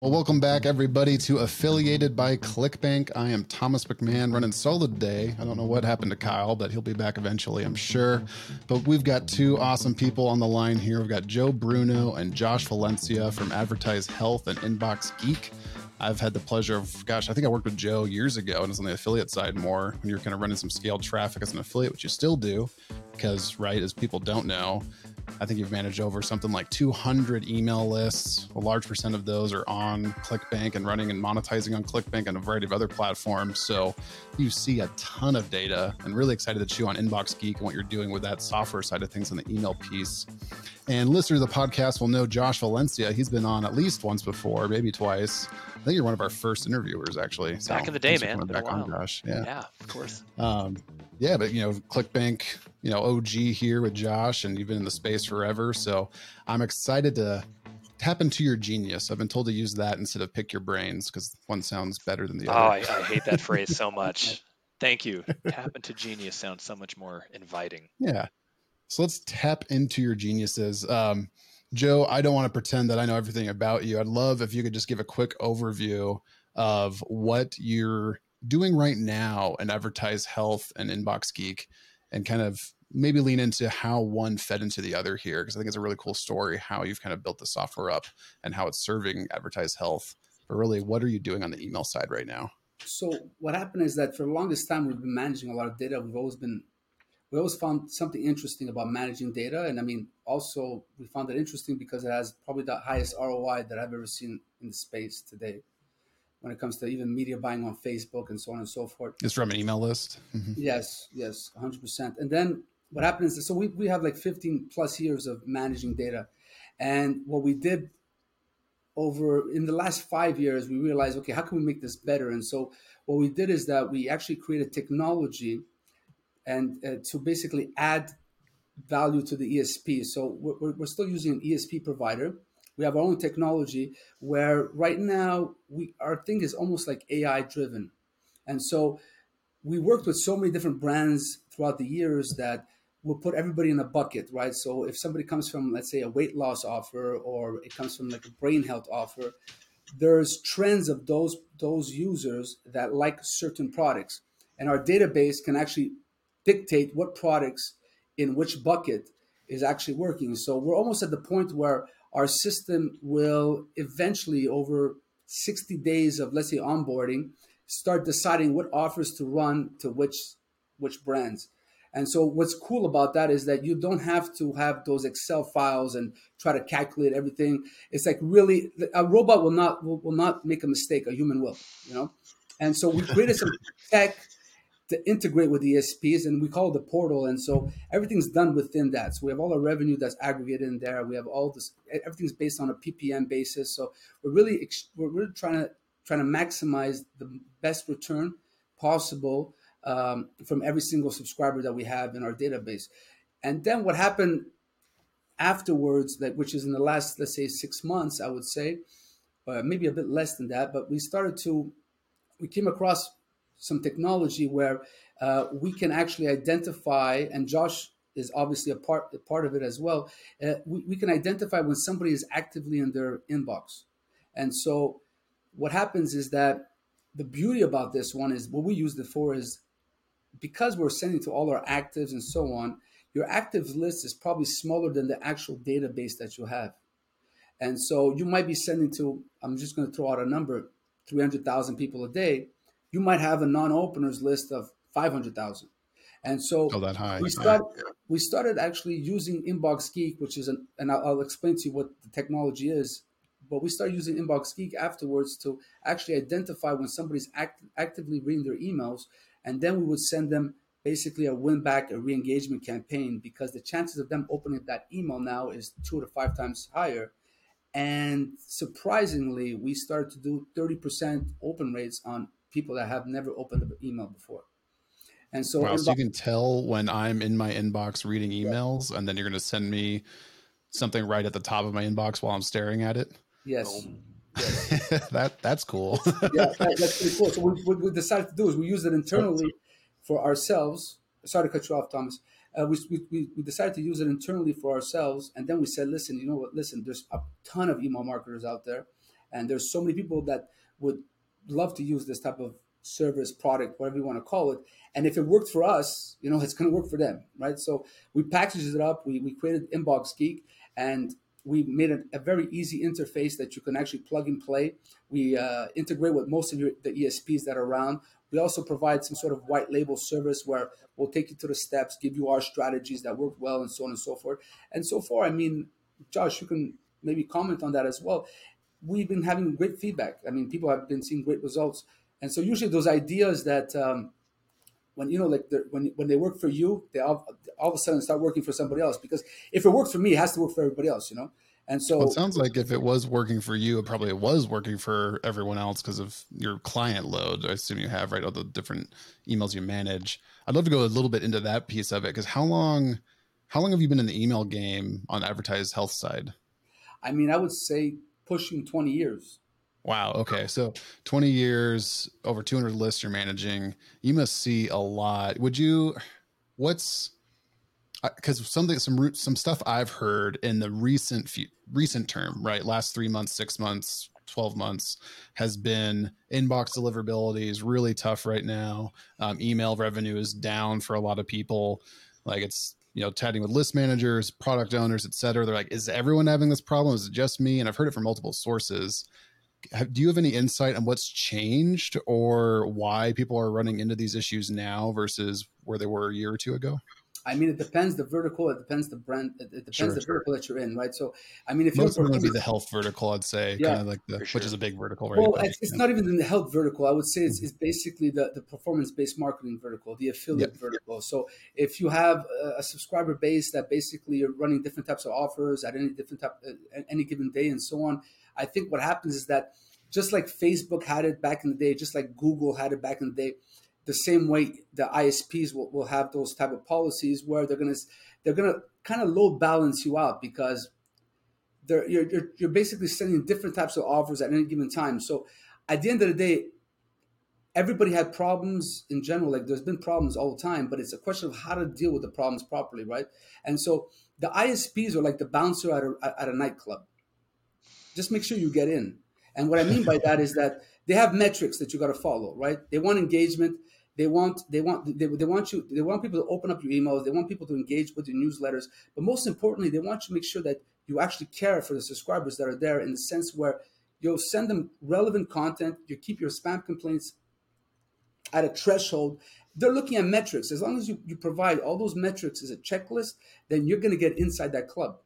Well, welcome back, everybody, to Affiliated by ClickBank. I am Thomas McMahon running solo today. I don't know what happened to Kyle, but he'll be back eventually, I'm sure. But we've got two awesome people on the line here. We've got Joe Bruno and Josh Valencia from Advertise Health and Inbox Geek. I've had the pleasure of, gosh, I think I worked with Joe years ago and it's on the affiliate side more when you're kind of running some scaled traffic as an affiliate, which you still do because, right, as people don't know, I think you've managed over something like 200 email lists. A large percent of those are on ClickBank and running and monetizing on ClickBank and a variety of other platforms. So you see a ton of data and really excited to chew on Inbox Geek and what you're doing with that software side of things on the email piece. And listeners of the podcast will know Josh Valencia. He's been on at least once before, maybe twice. I think you're one of our first interviewers, actually. So back in the day, man. Back on, Josh. Yeah. Yeah, of course. Um, yeah, but you know, ClickBank, you know, OG here with Josh, and you've been in the space forever. So I'm excited to tap into your genius. I've been told to use that instead of pick your brains because one sounds better than the oh, other. Oh, I, I hate that phrase so much. Thank you. Tap into genius sounds so much more inviting. Yeah. So let's tap into your geniuses. Um, Joe, I don't want to pretend that I know everything about you. I'd love if you could just give a quick overview of what you're doing right now and advertise health and inbox geek and kind of maybe lean into how one fed into the other here because i think it's a really cool story how you've kind of built the software up and how it's serving advertise health. But really what are you doing on the email side right now? So what happened is that for the longest time we've been managing a lot of data. We've always been we always found something interesting about managing data. And i mean also we found it interesting because it has probably the highest roi that i've ever seen in the space today when it comes to even media buying on Facebook and so on and so forth. It's from an email list. Mm-hmm. Yes, yes, 100%. And then what happens is so we, we have like 15 plus years of managing data. And what we did over in the last five years, we realized, okay, how can we make this better? And so what we did is that we actually created technology and uh, to basically add value to the ESP. So we're, we're still using an ESP provider we have our own technology where right now we our thing is almost like AI driven. And so we worked with so many different brands throughout the years that we'll put everybody in a bucket, right? So if somebody comes from, let's say, a weight loss offer or it comes from like a brain health offer, there's trends of those those users that like certain products. And our database can actually dictate what products in which bucket is actually working. So we're almost at the point where our system will eventually, over 60 days of, let's say, onboarding, start deciding what offers to run to which which brands. And so what's cool about that is that you don't have to have those Excel files and try to calculate everything. It's like really a robot will not will, will not make a mistake, a human will, you know? And so we created some tech to integrate with ESPs, and we call it the portal. And so everything's done within that. So we have all our revenue that's aggregated in there. We have all this. Everything's based on a PPM basis. So we're really we're really trying to trying to maximize the best return possible um, from every single subscriber that we have in our database. And then what happened afterwards, that which is in the last let's say six months, I would say, uh, maybe a bit less than that, but we started to we came across some technology where uh, we can actually identify, and Josh is obviously a part a part of it as well. Uh, we, we can identify when somebody is actively in their inbox, and so what happens is that the beauty about this one is what we use it for is because we're sending to all our actives and so on. Your active list is probably smaller than the actual database that you have. And so you might be sending to, I'm just going to throw out a number, 300,000 people a day you might have a non-openers list of 500,000. And so oh, that high. we start we started actually using Inbox Geek, which is an and I'll, I'll, explain to you what the technology is. But we started using Inbox Geek afterwards to actually identify when somebody's act, actively reading their emails, and then we would send them basically a win back, a re-engagement campaign, because the chances of them opening that email now is two to five times higher. And surprisingly, we started to do 30% open rates on people that have never opened an email before. And so, wow, inbox- so you can tell when I'm in my inbox reading emails, yeah. and then you're going to send me something right at the top of my inbox while I'm staring at it. Yes. yes. that that's cool. yeah, that, that's pretty cool. So what, what, we decided to do is we use it internally for ourselves. Sorry to cut you off, Thomas. Uh, we, we, we decided to use it internally for ourselves, and then we said, listen, you know what? Listen, there's a ton of email marketers out there And there's so many people that would love to use this type of service, product, whatever you want to call it. And if it worked for us, you know, it's going to work for them, right? So we packaged it up. We, we created Inbox Geek and we made a, a very easy interface that you can actually plug and play. We uh, integrate with most of your, the ESPs that are around. We also provide some sort of white label service where we'll take you to the steps, give you our strategies that work well, and so on and so forth. And so far, I mean, Josh, you can maybe comment on that as well. We've been having great feedback. I mean, people have been seeing great results. And so usually those ideas that um, when you know like when when they work for you, they all, all of a sudden start working for somebody else because if it works for me, it has to work for everybody else, you know. And so well, it sounds like if it was working for you, it probably was working for everyone else because of your client load. I assume you have right all the different emails you manage. I'd love to go a little bit into that piece of it because how long how long have you been in the email game on advertised health side? I mean, I would say pushing 20 years. Wow. Okay. So 20 years, over 200 lists you're managing. You must see a lot. Would you, what's, because something, some root some stuff I've heard in the recent few, recent term, right? Last three months, six months, 12 months has been inbox deliverability is really tough right now. Um, email revenue is down for a lot of people. Like it's, you know, chatting with list managers, product owners, et cetera. They're like, is everyone having this problem? Is it just me? And I've heard it from multiple sources do you have any insight on what's changed or why people are running into these issues now versus where they were a year or two ago? I mean, it depends the vertical. It depends the brand. It depends sure, the sure. vertical that you're in, right? So, I mean, if most you're would be the health vertical, I'd say, yeah, kind of like the, sure. which is a big vertical, right? Well, it's, it's not even in the health vertical. I would say it's, mm-hmm. it's basically the, the performance based marketing vertical, the affiliate yep. vertical. So, if you have a, a, subscriber base that basically you're running different types of offers at any different type, at any given day, and so on, I think what happens is that just like Facebook had it back in the day, just like Google had it back in the day, the same way the ISPs will, will have those type of policies where they're gonna they're gonna kind of load balance you out because they're you're, you're, you're basically sending different types of offers at any given time. So at the end of the day, everybody had problems in general. Like there's been problems all the time, but it's a question of how to deal with the problems properly, right? And so the ISPs are like the bouncer at a, at a nightclub. Just make sure you get in and what I mean by that is that they have metrics that you got to follow, right? They want engagement. They want they want they, they want you they want people to open up your emails. They want people to engage with your newsletters. But most importantly, they want you to make sure that you actually care for the subscribers that are there in the sense where you'll send them relevant content. You keep your spam complaints at a threshold. They're looking at metrics. As long as you, you provide all those metrics as a checklist, then you're going to get inside that club.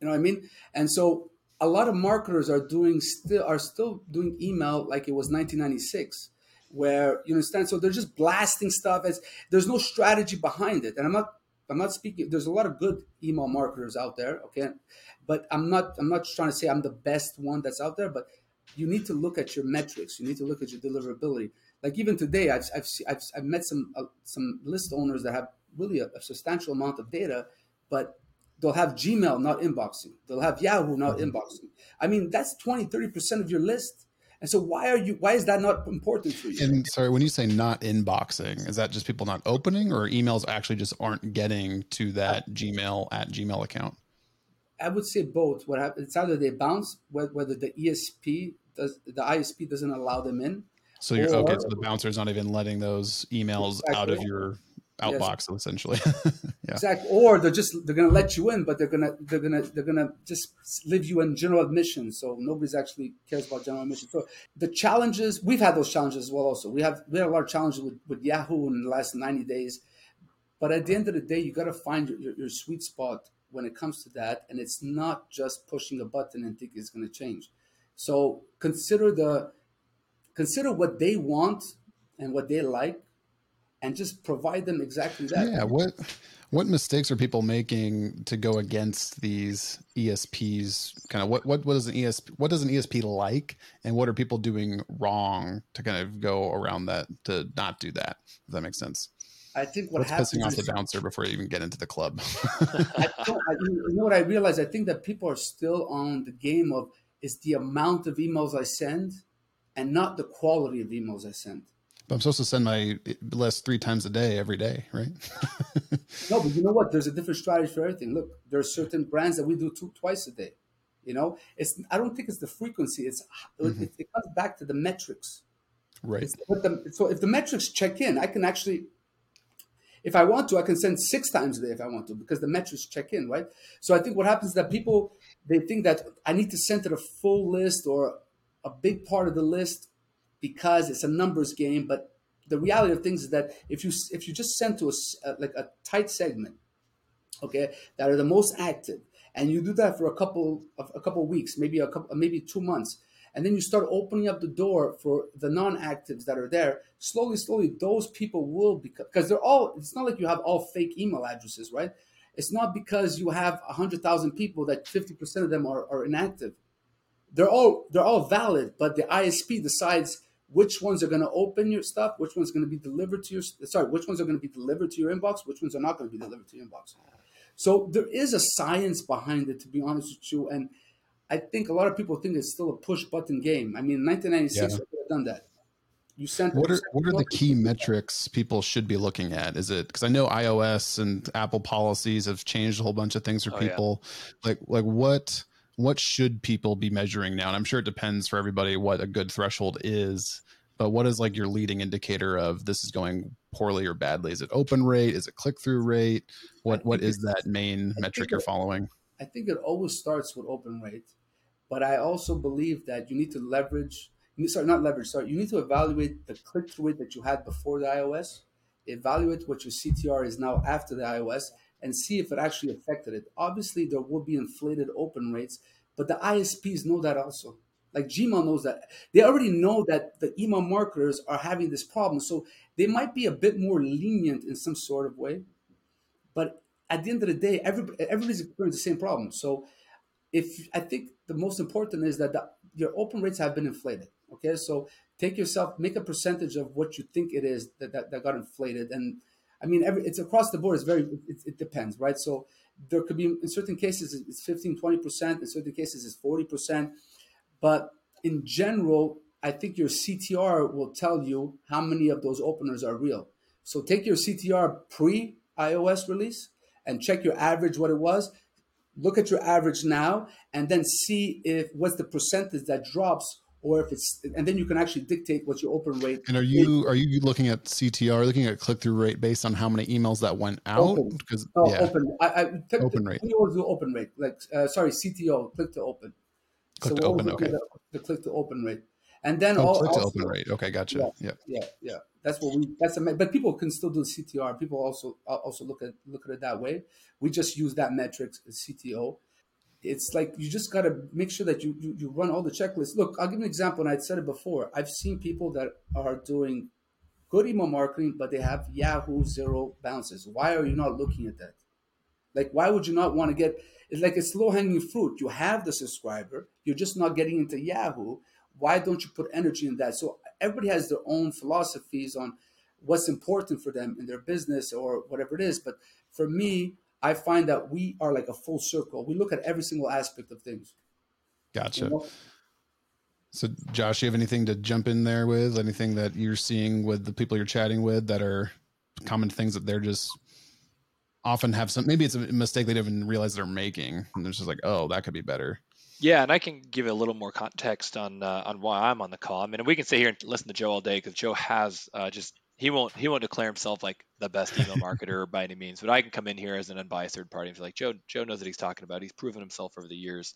You know what I mean? And so a lot of marketers are doing still are still doing email like it was 1996 where you understand so they're just blasting stuff as there's no strategy behind it and i'm not i'm not speaking there's a lot of good email marketers out there okay but i'm not i'm not trying to say i'm the best one that's out there but you need to look at your metrics you need to look at your deliverability like even today i've i've, I've, I've met some uh, some list owners that have really a, a substantial amount of data but They'll have Gmail not inboxing. They'll have Yahoo not mm-hmm. inboxing. I mean, that's 20, 30% of your list. And so why are you why is that not important for you? And sorry, when you say not inboxing, is that just people not opening or emails actually just aren't getting to that Gmail at Gmail account? I would say both. What happens, it's either they bounce, whether the ESP does the ISP doesn't allow them in. So you're or, okay. So the bouncer is not even letting those emails exactly. out of your outbox yes. essentially. yeah. Exactly. Or they're just they're gonna let you in, but they're gonna they're gonna they're gonna just leave you in general admission. So nobody's actually cares about general admission. So the challenges we've had those challenges as well. Also, we have we had a lot of challenges with, with Yahoo in the last ninety days. But at the end of the day, you got to find your, your, your sweet spot when it comes to that, and it's not just pushing a button and think it's going to change. So consider the consider what they want and what they like and just provide them exactly that. Yeah. What what mistakes are people making to go against these ESPs? Kind of what what what does an ESP what does an ESP like, and what are people doing wrong to kind of go around that to not do that? If that makes sense. I think what What's happens pissing off the bouncer before you even get into the club. I I, you know what I realize? I think that people are still on the game of is the amount of emails I send, and not the quality of emails I send. I'm supposed to send my list three times a day, every day, right? no, but you know what? There's a different strategy for everything. Look, there are certain brands that we do two, twice a day. You know, it's I don't think it's the frequency. It's mm-hmm. it, it, comes back to the metrics. Right. The, so if the metrics check in, I can actually, if I want to, I can send six times a day if I want to because the metrics check in, right? So I think what happens is that people they think that I need to send to the full list or a big part of the list because it's a numbers game. But the reality of things is that if you if you just send to a like a tight segment, okay, that are the most active, and you do that for a couple of a couple of weeks, maybe a couple, maybe two months, and then you start opening up the door for the non-actives that are there. Slowly, slowly, those people will become because they're all. It's not like you have all fake email addresses, right? It's not because you have hundred thousand people that fifty percent of them are, are inactive. They're all they're all valid, but the ISP decides which ones are going to open your stuff, which one's going to be delivered to your sorry, which ones are going to be delivered to your inbox, which ones are not going to be delivered to your inbox. So there is a science behind it, to be honest with you. And I think a lot of people think it's still a push button game. I mean, in 1996, yeah. we could have done that. You sent. What are what are the key metrics people should be looking at? Is it because I know iOS and Apple policies have changed a whole bunch of things for oh, people. Yeah. Like like what what should people be measuring now? And I'm sure it depends for everybody what a good threshold is but what is like your leading indicator of this is going poorly or badly? Is it open rate? Is it click through rate? What what is that main metric you're following? I think it always starts with open rate, but I also believe that you need to leverage. Sorry, not leverage. Sorry, you need to evaluate the click through rate that you had before the iOS, evaluate what your CTR is now after the iOS, and see if it actually affected it. Obviously, there will be inflated open rates, but the ISPs know that also. Like Gmail knows that. They already know that the email marketers are having this problem. So they might be a bit more lenient in some sort of way. But at the end of the day, everybody, everybody's experiencing the same problem. So if I think the most important is that the, your open rates have been inflated. Okay. So take yourself, make a percentage of what you think it is that, that, that got inflated. And I mean, every, it's across the board. It's very, it, it depends, right? So there could be, in certain cases, it's 15, 20%. In certain cases, it's 40%. But in general, I think your CTR will tell you how many of those openers are real. So take your CTR pre iOS release and check your average what it was. Look at your average now and then see if what's the percentage that drops or if it's and then you can actually dictate what your open rate and are you is. are you looking at ctr looking at click-through rate based on how many emails that went out because oh, yeah. open I, I open rate we always do open rate like uh, sorry cto click to open Click so to open, okay. The, the, click to open rate, and then oh, all, click to open rate. Okay, gotcha. Yeah, yeah, yeah, yeah. That's what we. That's a. But people can still do CTR. People also also look at look at it that way. We just use that metric CTO. It's like you just got to make sure that you, you you run all the checklists. Look, I'll give you an example, and I said it before. I've seen people that are doing good email marketing, but they have Yahoo zero bounces. Why are you not looking at that? Like, why would you not want to get? It's like it's low hanging fruit. You have the subscriber, you're just not getting into Yahoo. Why don't you put energy in that? So everybody has their own philosophies on what's important for them in their business or whatever it is. But for me, I find that we are like a full circle. We look at every single aspect of things. Gotcha. You know? So, Josh, you have anything to jump in there with? Anything that you're seeing with the people you're chatting with that are common things that they're just often have some maybe it's a mistake they didn't even realize they're making and they're just like oh that could be better yeah and i can give a little more context on uh, on why i'm on the call i mean we can sit here and listen to joe all day because joe has uh, just he won't he won't declare himself like the best email marketer by any means but i can come in here as an unbiased third party and be like joe joe knows what he's talking about he's proven himself over the years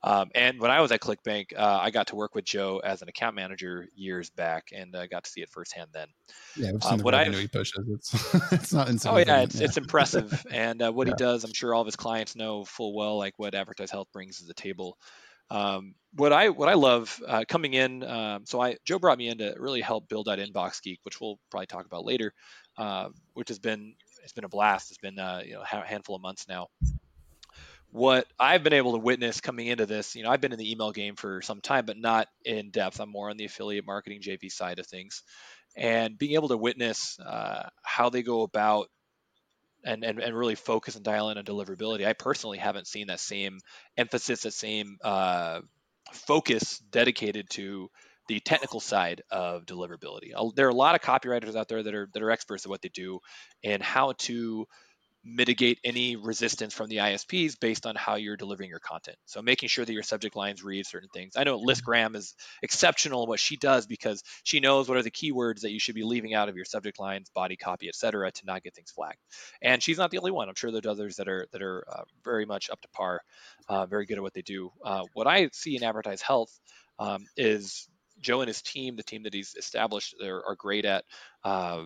um, and when I was at ClickBank, uh, I got to work with Joe as an account manager years back, and I uh, got to see it firsthand then. Yeah, we've seen um, the what revenue he pushes. It's it's not insane. Oh yeah, it's, yeah. it's impressive, and uh, what yeah. he does, I'm sure all of his clients know full well, like what Advertise Health brings to the table. Um, what I what I love uh, coming in, um, so I Joe brought me in to really help build out Inbox Geek, which we'll probably talk about later, uh, which has been it's been a blast. It's been uh, you know a handful of months now what I've been able to witness coming into this, you know, I've been in the email game for some time, but not in depth. I'm more on the affiliate marketing JV side of things, and being able to witness uh, how they go about and, and and really focus and dial in on deliverability. I personally haven't seen that same emphasis, that same uh, focus dedicated to the technical side of deliverability. There are a lot of copywriters out there that are that are experts at what they do and how to mitigate any resistance from the ISPs based on how you're delivering your content. So making sure that your subject lines read certain things. I know Liz Graham is exceptional in what she does because she knows what are the keywords that you should be leaving out of your subject lines, body copy, etc., to not get things flagged. And she's not the only one. I'm sure there's others that are that are uh, very much up to par, uh, very good at what they do. Uh, what I see in advertise health um, is Joe and his team, the team that he's established, are, great at uh,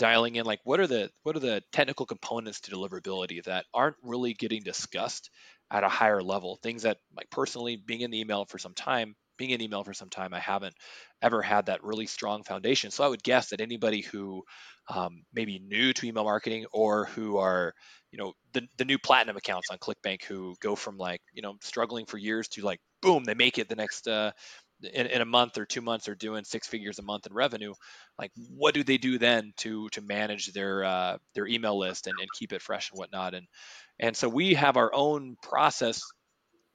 dialing in like what are the what are the technical components to deliverability that aren't really getting discussed at a higher level. Things that like personally being in the email for some time, being in email for some time, I haven't ever had that really strong foundation. So I would guess that anybody who um, maybe new to email marketing or who are you know the, the new platinum accounts on clickbank who go from like you know struggling for years to like boom they make it the next uh, in, in a month or two months are doing six figures a month in revenue like what do they do then to to manage their uh, their email list and, and keep it fresh and whatnot? And and so we have our own process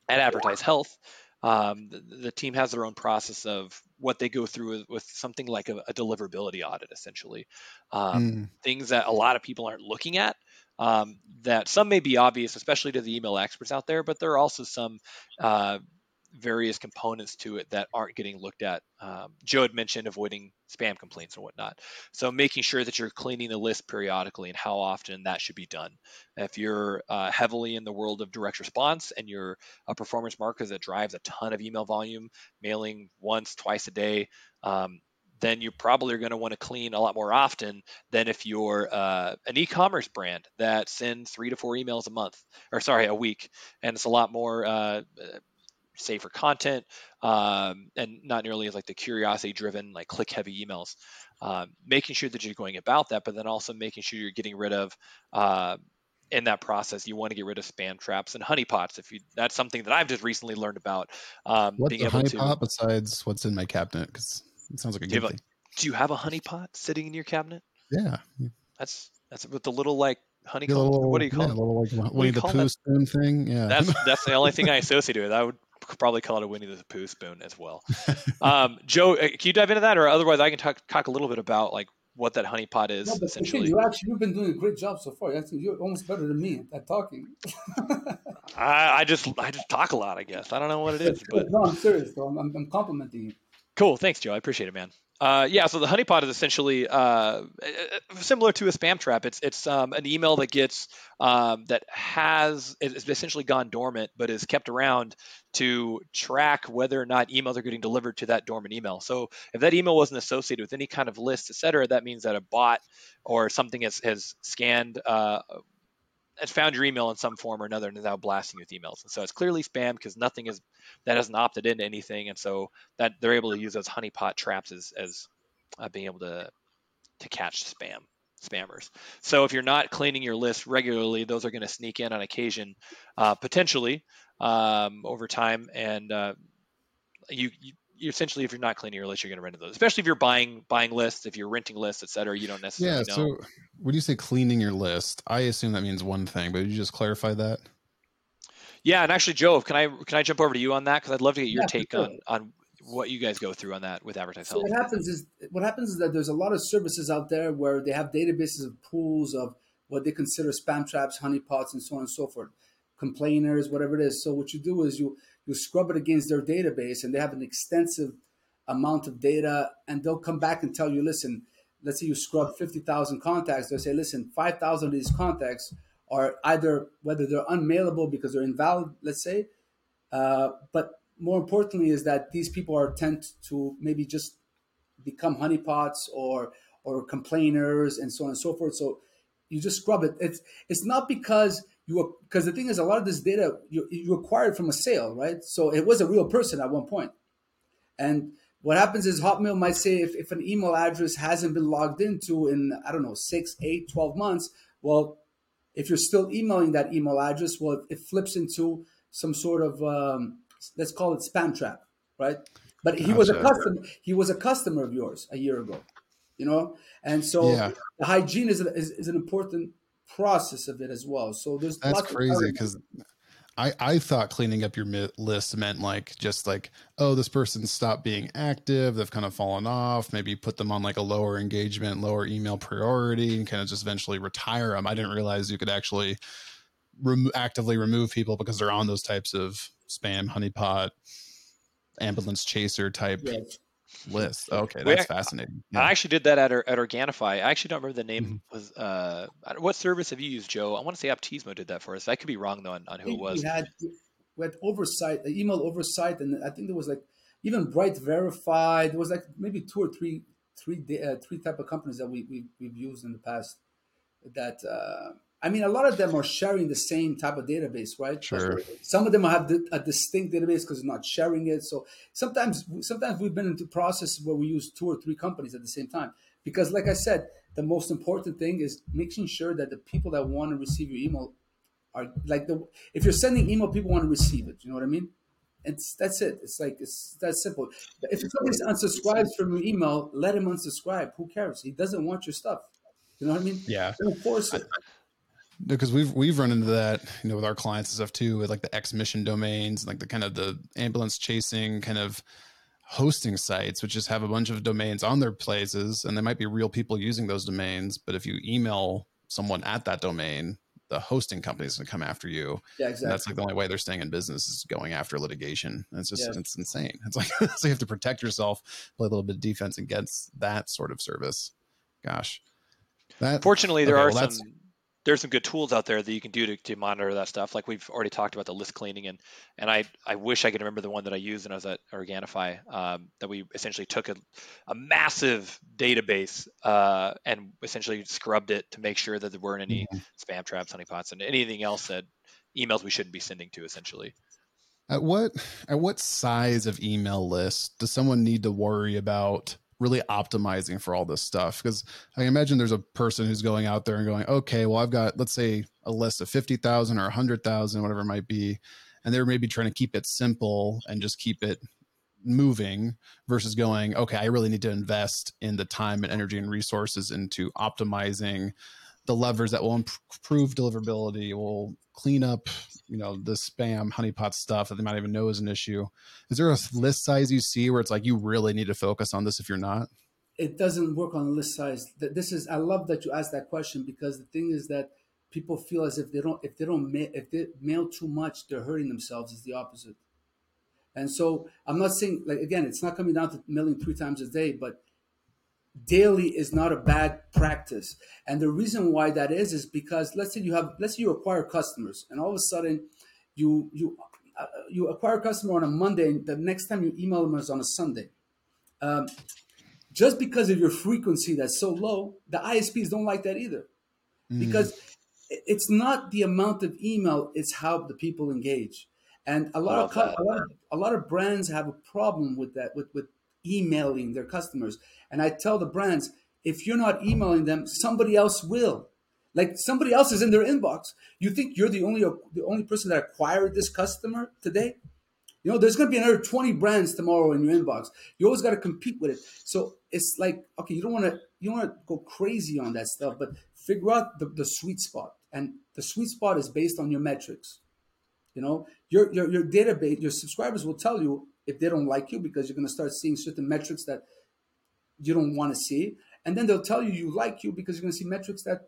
at advertise health. Um, the, the, team has their own process of what they go through with, with something like a, a, deliverability audit essentially. Um, mm. things that a lot of people aren't looking at um, that some may be obvious, especially to the email experts out there, but there are also some uh, various components to it that aren't getting looked at. Um, Joe had mentioned avoiding spam complaints and whatnot. So making sure that you're cleaning the list periodically and how often that should be done. If you're uh, heavily in the world of direct response and you're a performance marketer that drives a ton of email volume, mailing once, twice a day, um, then you probably are going to want to clean a lot more often than if you're uh, an e-commerce brand that sends three to four emails a month, or sorry, a week, and it's a lot more uh, safer content um, and not nearly as like the curiosity driven like click heavy emails um, making sure that you're going about that but then also making sure you're getting rid of uh, in that process you want to get rid of spam traps and honeypots if you that's something that i've just recently learned about um, what's a honeypot besides what's in my cabinet because it sounds like a good do thing do you have a honeypot sitting in your cabinet yeah that's that's with the little like honeycomb. Little, what do you call yeah, it? Little like Winnie the Pooh spoon thing. Yeah, that's that's the only thing I associate with. I would probably call it a Winnie the Pooh spoon as well. um, Joe, uh, can you dive into that, or otherwise I can talk talk a little bit about like what that honeypot is no, essentially. You actually you've been doing a great job so far. You're almost better than me at talking. I, I, just I just talk a lot, I guess. I don't know what it is, but no, I'm serious. Though. I'm, I'm complimenting you. Cool, thanks, Joe. I appreciate it, man. Uh, yeah, so the honeypot is essentially uh, uh, similar to a spam trap. It's it's um, an email that gets um, that has is essentially gone dormant, but is kept around to track whether or not emails are getting delivered to that dormant email. So if that email wasn't associated with any kind of list, et cetera, that means that a bot or something has, has scanned uh, has found your email in some form or another and is now blasting you with emails. And so it's clearly spam because nothing is that hasn't opted into anything, and so that they're able to use those honeypot traps as as uh, being able to to catch spam spammers. So if you're not cleaning your list regularly, those are going to sneak in on occasion, uh, potentially um, over time, and uh, you, you you essentially if you're not cleaning your list you're going to rent those. Especially if you're buying buying lists if you're renting lists etc you don't necessarily yeah know. so when you say cleaning your list i assume that means one thing but you just clarify that? Yeah and actually joe can i can i jump over to you on that? Because i'd love to get your yeah, take sure. on on what you guys go through on that with advertising so what happens is what happens is that there's a lot of services out there where they have databases of pools of what they consider spam traps honeypots and so on and so forth. Complainers whatever it is. So what you do is you you scrub it against their database and they have an extensive amount of data and they'll come back and tell you listen let's say you scrub 50000 contacts they'll say listen 5000 of these contacts are either whether they're unmailable because they're invalid let's say uh, but more importantly is that these people are tend to maybe just become honeypots or or complainers and so on and so forth. So you just scrub it. It's it's not because you because the thing is a lot of this data you, you acquired from a sale right? So it was a real person at one point. And what happens is hotmail might say if, if an email address hasn't been logged into in i don't know 6 8 12 months well if you're still emailing that email address well it flips into some sort of um, let's call it spam trap right? But he was a customer he was a customer of yours a year ago you know? And so yeah. the hygiene is, is, is an important process of it as well. So there's that's crazy because I, I thought cleaning up your list meant like just like oh this person stopped being active they've kind of fallen off maybe put them on like a lower engagement lower email priority and kind of just eventually retire them i didn't realize you could actually rem- actively remove people because they're on those types of spam honeypot ambulance chaser type yes list. Okay, that's we, fascinating. Yeah. I actually did that at at Organifi. I actually don't remember the name mm-hmm. was. Uh, what service have you used, Joe? I want to say Optizmo did that for us. I could be wrong though on, on who it was. We had we had oversight, email oversight, and I think there was like even Bright Verified. There was like maybe two or three three uh, three type of companies that we, we we've used in the past that uh, I mean, a lot of them are sharing the same type of database, right? Sure. Some of them have a distinct database because they're not sharing it. So sometimes, sometimes we've been into processes where we use two or three companies at the same time. Because, like I said, the most important thing is making sure that the people that want to receive your email are like the. If you're sending email, people want to receive it. You know what I mean? It's that's it. It's like it's that simple. If somebody unsubscribes from your email, let him unsubscribe. Who cares? He doesn't want your stuff. You know what I mean? Yeah. Don't force it because we've we've run into that you know with our clients and stuff too with like the X mission domains like the kind of the ambulance chasing kind of hosting sites which just have a bunch of domains on their places and they might be real people using those domains but if you email someone at that domain the hosting company is going to come after you. Yeah exactly and that's like the only way they're staying in business is going after litigation. And it's just yeah. it's insane. It's like so you have to protect yourself play a little bit of defense against that sort of service. Gosh. That, fortunately there okay, are well, some there's some good tools out there that you can do to, to monitor that stuff. Like we've already talked about the list cleaning, and and I I wish I could remember the one that I used when I was at Organifi. Um, that we essentially took a, a massive database uh, and essentially scrubbed it to make sure that there weren't any mm-hmm. spam traps, honeypots, and anything else that emails we shouldn't be sending to. Essentially. At what at what size of email list does someone need to worry about? Really optimizing for all this stuff. Because i imagine there's a person who's going out there and going okay well i've got let's say a list of 50000 or 100000 whatever it might be and they're maybe trying to keep it simple and just keep it moving versus going okay i really need to invest in the time and energy and resources into optimizing the levers that will improve deliverability will clean up you know the spam honeypot stuff that they might even know is an issue. Is there a list size you see where it's like you really need to focus on this if you're not? It doesn't work on list size. This is i love that you asked that question because the thing is that people feel as if they don't if they don't if they mail too much they're hurting themselves it's the opposite. And so i'm not saying like again it's not coming down to mailing three times a day but daily is not a bad practice. And the reason why that is is because let's say you have let's say you acquire customers and all of a sudden you you uh, you acquire a customer on a Monday and the next time you email them is on a Sunday. Um, just because of your frequency that's so low, the ISPs don't like that either. Mm. Because it's not the amount of email, it's how the people engage. And a lot, of, a lot of a lot of brands have a problem with that, with, with emailing their customers. And I tell the brands, if you're not emailing them, somebody else will. Like somebody else is in their inbox. You think you're the only the only person that acquired this customer today? You know, there's going to be another 20 brands tomorrow in your inbox. You always got to compete with it. So it's like, okay, you don't want to you want to go crazy on that stuff, but figure out the, the sweet spot. And the sweet spot is based on your metrics. You know, your your your database, your subscribers will tell you if they don't like you because you're going to start seeing certain metrics that you don't want to see. And then they'll tell you you like you because you're going to see metrics that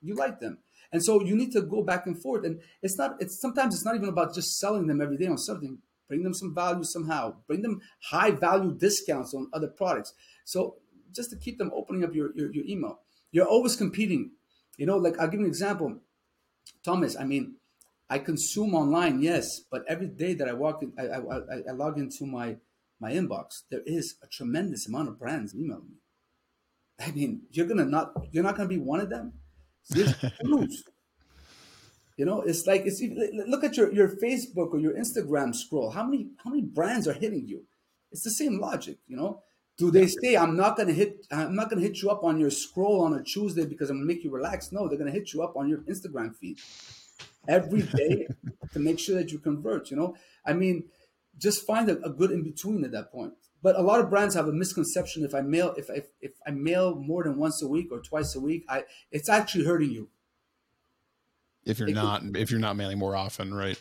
you like them. And so you need to go back and forth. And it's not, it's sometimes it's not even about just selling them every day on something. Bring them some value somehow. Bring them high value discounts on other products. So just to keep them opening up your, your, your email. You're always competing. You know, like I'll give you an example. Thomas, I mean, I consume online, yes, but every day that I walk in, I, I, I log into my my inbox, there is a tremendous amount of brands emailing me. I mean, you're gonna not you're not gonna be one of them. you know, it's like it's look at your your Facebook or your Instagram scroll. How many how many brands are hitting you? It's the same logic, you know. Do they say I'm not gonna hit I'm not gonna hit you up on your scroll on a Tuesday because I'm gonna make you relax? No, they're gonna hit you up on your Instagram feed every day to make sure that you convert. You know, I mean, just find a, a, good in between at that point. But a lot of brands have a misconception. If I mail, if I, if I mail more than once a week or twice a week, I it's actually hurting you. If you're it not, could, if you're not mailing more often, right?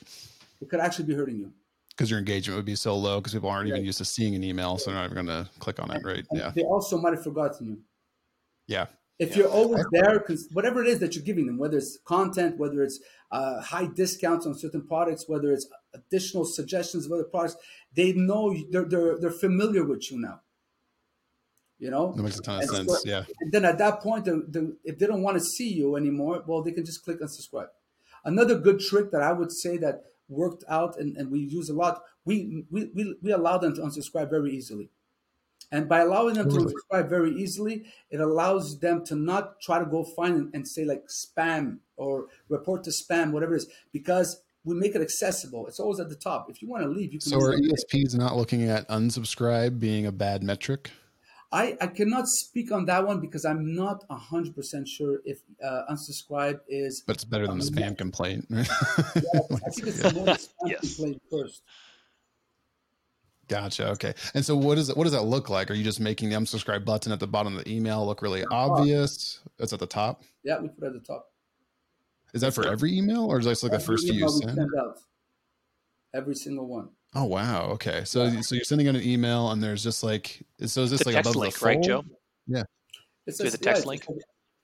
it could actually be hurting you. Because your engagement would be so low because people aren't even used to seeing an email, so they're not even going to click on it, right? And Yeah. They also might have forgotten you. Yeah. If Yeah. you're always there, because whatever it is that you're giving them, whether it's content, whether it's uh, high discounts on certain products, whether it's additional suggestions of other products, they know they're they're, they're familiar with you now. You know, That makes a ton of And so- sense. Yeah. and then at that point, the, the, if they don't want to see you anymore, well, they can just click unsubscribe. Another good trick that I would say that worked out and, and we use a lot, we, we, we, we allow them to unsubscribe very easily. And by allowing them to Really? unsubscribe very easily, it allows them to not try to go find and, and say like spam or report to spam, whatever it is, because we make it accessible. It's always at the top. If you want to leave, you can. So are leave. ESPs not looking at unsubscribe being a bad metric? I, I cannot speak on that one because I'm not 100% sure if uh, unsubscribe is. But it's better than the Um, spam complaint. I think it's more spam Yes. complaint first. Gotcha. Okay. And so what is it? What does that look like? Are you just making the unsubscribe button at the bottom of the email look really obvious? It's at the top. Yeah, we put it at the top. Is that for every email or is that just like the first few you send? send out. Every single one. Oh wow. Okay. So so you're sending out an email and there's just like so is this It's a like text above link, the right, fold? Joe? It's With a a text yeah, link?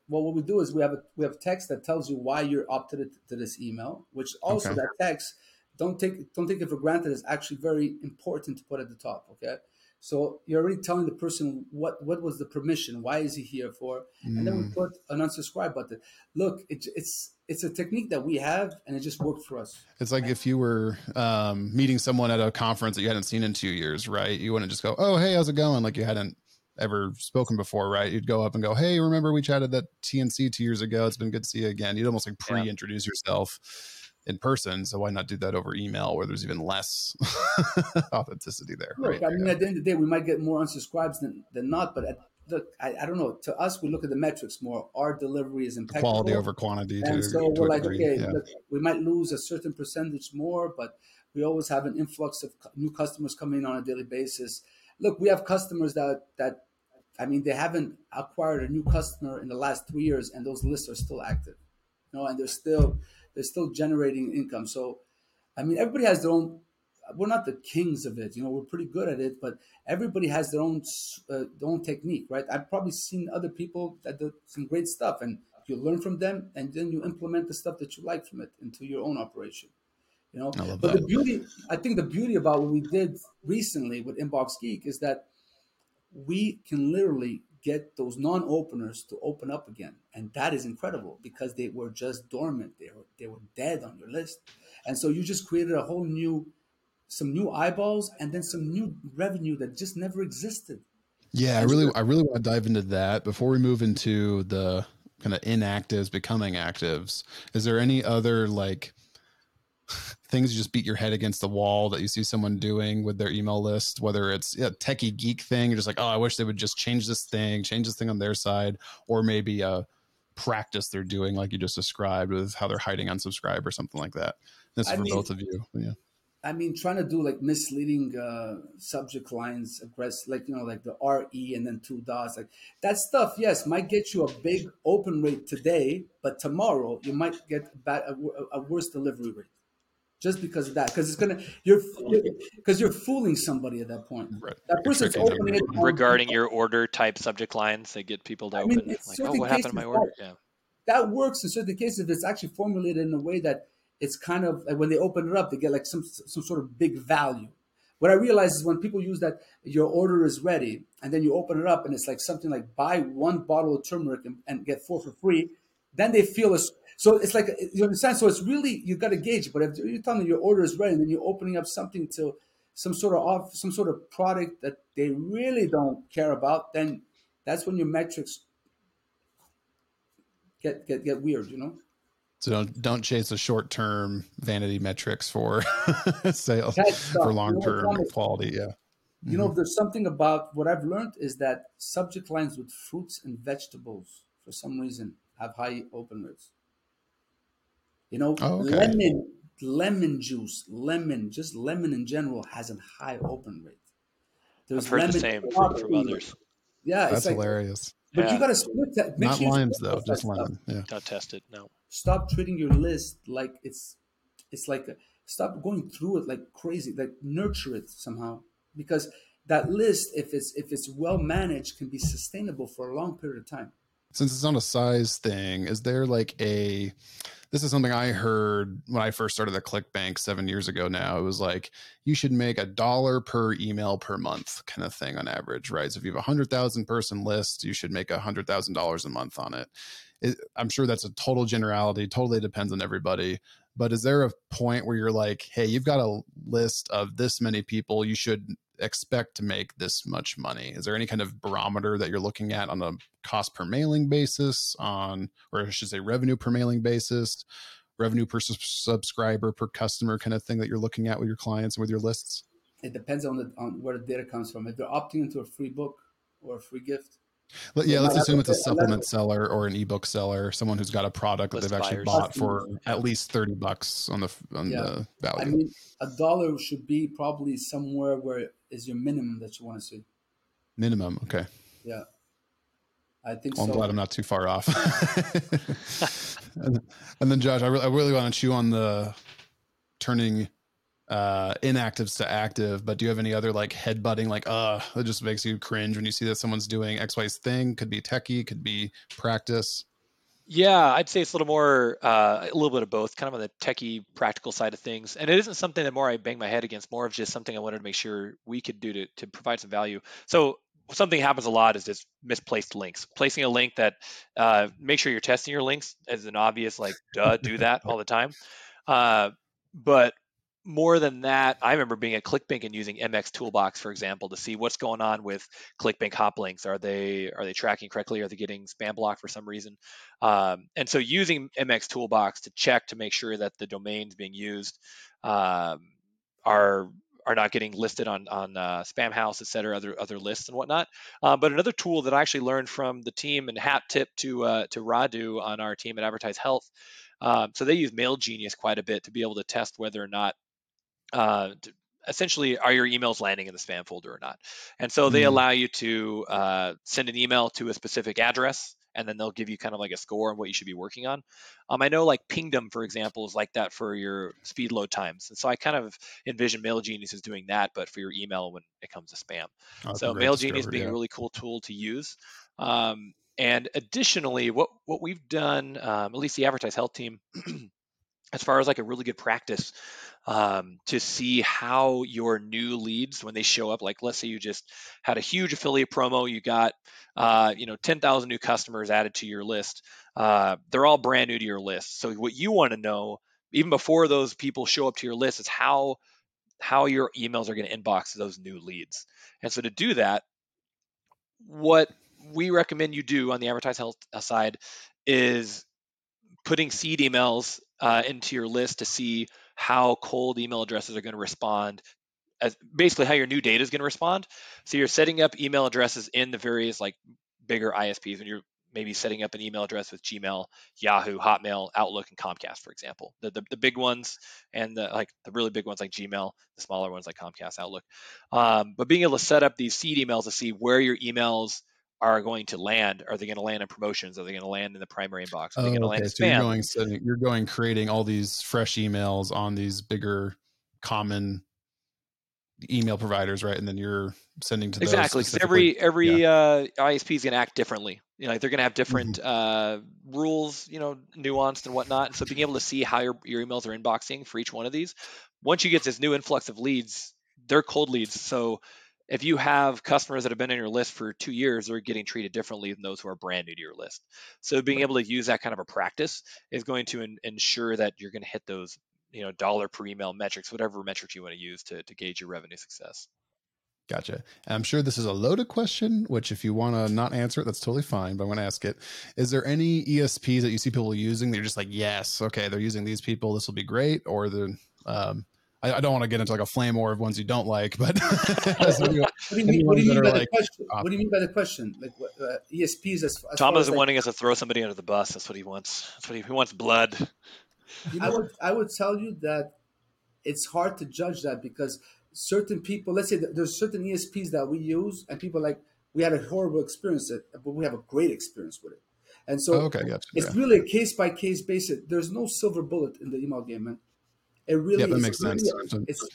Well, what we do is we have a we have text that tells you why you're opted to, to this email, which also Okay. that text don't take don't take it for granted is actually very important to put at the top. Okay, so you're already telling the person what what was the permission, why is he here for, and then we Mm. put an unsubscribe button. Look, it, it's it's a technique that we have, and it just worked for us. It's like if you were um, meeting someone at a conference that you hadn't seen in two years, right? You wouldn't just go, "Oh, hey, how's it going?" Like you hadn't ever spoken before, right? You'd go up and go, "Hey, remember we chatted that TNC two years ago? It's been good to see you again." You'd almost like pre-introduce yourself in person. So why not do that over email, where there's even less authenticity there, Look, right? I mean, Yeah. at the end of the day, we might get more unsubscribes than, than not, but at, look, I, I don't know. To us, we look at the metrics more. Our delivery is impeccable. Quality over quantity. To, and so to we're like, degree, okay, yeah. look, we might lose a certain percentage more, but we always have an influx of new customers coming in on a daily basis. Look, we have customers that that, I mean, they haven't acquired a new customer in the last three years, and those lists are still active, you know, and they're still they're still generating income. So, I mean, everybody has their own. We're not the kings of it, you know. We're pretty good at it, but everybody has their own uh, their own technique, right? I've probably seen other people that do some great stuff, and you learn from them, and then you implement the stuff that you like from it into your own operation. You know, I love but that. the beauty, I think, the beauty about what we did recently with Inbox Geek is that we can literally get those non-openers to open up again, and that is incredible because they were just dormant. They were they were dead on your list, and so you just created a whole new, some new eyeballs, and then some new revenue that just never existed. Yeah, I really, I really want to dive into that before we move into the kind of inactives becoming actives. Is there any other like things you just beat your head against the wall that you see someone doing with their email list? Whether it's a techie geek thing, you're just like, oh, I wish they would just change this thing, change this thing on their side, or maybe a practice they're doing, like you just described, with how they're hiding unsubscribe or something like that. This is I for mean- both of you. Yeah. I mean, trying to do like misleading uh, subject lines, aggressive, like you know, like the RE and then two dots, like that stuff. Yes, might get you a big open rate today, but tomorrow you might get a, bad, a, a worse delivery rate, just because of that. Because it's gonna you're because you're fooling somebody at that point. Right. That You're person's opening it regarding your order type subject lines they get people to I mean, open in like oh certain what happened to my cases, order yeah that works in certain cases if it's actually formulated in a way that it's kind of like when they open it up, they get like some some sort of big value. What I realize is when people use that your order is ready, and then you open it up and it's like something like buy one bottle of turmeric and, and get four for free, then they feel it's so it's like you understand. So it's really you've got to gauge. But if you're telling them your order is ready, and then you're opening up something to some sort of off, some sort of product that they really don't care about, then that's when your metrics get get get weird. You know. So don't don't chase the short term vanity metrics for sales for you know, long term Thomas, quality. Yeah. You know, mm-hmm. there's something about what I've learned is that subject lines with fruits and vegetables, for some reason, have high open rates. You know, Oh, okay. lemon, lemon juice, lemon, just lemon in general has a high open rate. i've heard the same from, from others Yeah, That's it's like, hilarious. but Yeah. you got to split that. Make Not sure limes though, just stuff. lemon. Yeah. not tested no Stop treating your list like it's, it's like a, stop going through it like crazy. Like nurture it somehow because that list, if it's if it's well managed, can be sustainable for a long period of time. Since it's not a size thing, is there like a this is something I heard when I first started the ClickBank seven years ago now. It was like you should make a dollar per email per month kind of thing on average, right? So if you have a hundred thousand person list, you should make a hundred thousand dollars a month on it. it. I'm sure that's a total generality, totally depends on everybody. But is there a point where you're like, hey, you've got a list of this many people, you should expect to make this much money? Is there any kind of barometer that you're looking at on a cost per mailing basis, on, or I should say, revenue per mailing basis, revenue per subscriber per customer kind of thing that you're looking at with your clients and with your lists? It depends on the on where the data comes from. If they're opting into a free book or a free gift, yeah, let's assume it's a supplement seller or an ebook seller, someone who's got a product that they've actually bought for at least thirty bucks on the on yeah. the value. I mean, a dollar should be probably somewhere where is your minimum that you want to see. Minimum, okay. Yeah, I think. Well, I'm so. glad I'm not too far off. and, and, then, Josh, I really, I really want to chew on the turning uh inactives to active but do you have any other like headbutting like uh it just makes you cringe when you see that someone's doing xy's thing? Could be techie could be practice. Yeah i'd say it's a little more uh, a little bit of both kind of on the techie practical side of things. And it isn't something that more i bang my head against more of just something i wanted to make sure we could do to, to provide some value. So something happens a lot is just misplaced links. Placing a link that uh, make sure you're testing your links as an obvious like duh do that all the time. Uh, but more than that, I remember being at ClickBank and using MX Toolbox, for example, to see what's going on with ClickBank hop links. Are they are they tracking correctly? Are they getting spam blocked for some reason? Um, and so using MX Toolbox to check to make sure that the domains being used um, are are not getting listed on on uh, Spamhaus, et cetera, other other lists and whatnot. Uh, but another tool that I actually learned from the team and hat tip to uh, to Radu on our team at Advertise Health. Um, so they use Mail Genius quite a bit to be able to test whether or not uh, essentially are your emails landing in the spam folder or not and so they mm. allow you to uh, send an email to a specific address and then they'll give you kind of like a score on what you should be working on um, i know like pingdom for example is like that for your speed load times and so i kind of envision mailgenius is doing that but for your email when it comes to spam oh, so mailgenius being yeah. a really cool tool to use um, and additionally what what we've done um, at least the advertise health team as far as like a really good practice um, to see how your new leads when they show up like let's say you just had a huge affiliate promo you got uh, you know 10,000 new customers added to your list uh, they're all brand new to your list. So what you want to know even before those people show up to your list is how how your emails are going to inbox those new leads. And so to do that what we recommend you do on the advertise health side is putting seed emails uh, into your list to see how cold email addresses are going to respond as basically how your new data is going to respond. So you're setting up email addresses in the various like bigger ISPs when you're maybe setting up an email address with Gmail, Yahoo, Hotmail, Outlook, and Comcast, for example. The, the, the big ones and the like the really big ones like Gmail, the smaller ones like Comcast, Outlook. Um, but being able to set up these seed emails to see where your emails are going to land? Are they going to land in promotions? Are they going to land in the primary inbox? Are they oh, going to okay. land in so spam? You're going, you're going creating all these fresh emails on these bigger common email providers, right? And then you're sending to exactly because every every yeah. uh, ISP is going to act differently. You know, like they're going to have different mm-hmm. uh, rules, you know, nuanced and whatnot. And so being able to see how your, your emails are inboxing for each one of these, once you get this new influx of leads, they're cold leads. So if you have customers that have been on your list for two years, they're getting treated differently than those who are brand new to your list. So being able to use that kind of a practice is going to in, ensure that you're going to hit those, you know, dollar per email metrics, whatever metrics you want to use to, to gauge your revenue success. Gotcha. I'm sure this is a loaded question, which if you want to not answer it, that's totally fine. But I'm going to ask it. Is there any ESPs that you see people using? They're just like, yes, okay, they're using these people. This will be great. Or the um, I, I, don't want to get into like a flame war of ones you don't like, but what do you mean, what do you mean by the question? What do you mean by the question? Like what, uh, ESPs as, as Tom is like, wanting us to throw somebody under the bus. That's what he wants. That's what he, he wants. Blood. I would I would tell you that it's hard to judge that because certain people, let's say there's certain ESPs that we use, and people like we had a horrible experience, but we have a great experience with it. And so oh, okay, gotcha. it's yeah. really a case by case basis. There's no silver bullet in the email game, man It really yeah, that makes really, sense. It's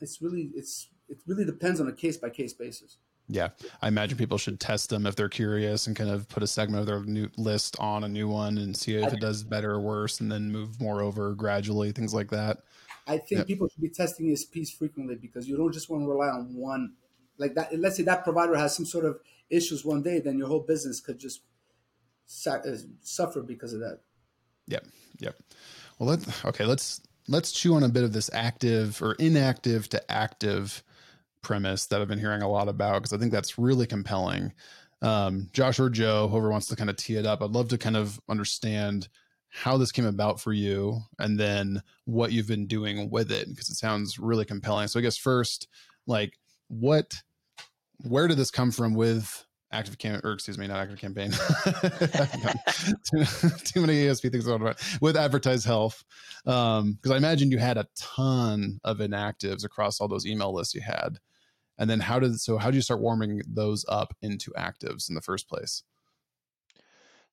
it's really it's it really depends on a case by case basis. Yeah, I imagine people should test them if they're curious and kind of put a segment of their new list on a new one and see if it does better or worse, and then move more over gradually, things like that. I think people should be testing piece frequently because you don't just want to rely on one. Like that, let's say that provider has some sort of issues one day, then your whole business could just uh, suffer because of that. Yep, yep. Well, let okay. Let's let's chew on a bit of this active or inactive to active premise that I've been hearing a lot about because I think that's really compelling. Um, Josh or Joe, whoever wants to kind of tee it up, I'd love to kind of understand how this came about for you and then what you've been doing with it because it sounds really compelling. So I guess first, like what where did this come from with ActiveCampaign or excuse me not ActiveCampaign. Too, too, many ASP things going about with Advertise Health. Um because i imagine you had a ton of inactives across all those email lists you had. And then how did so how do you start warming those up into actives in the first place?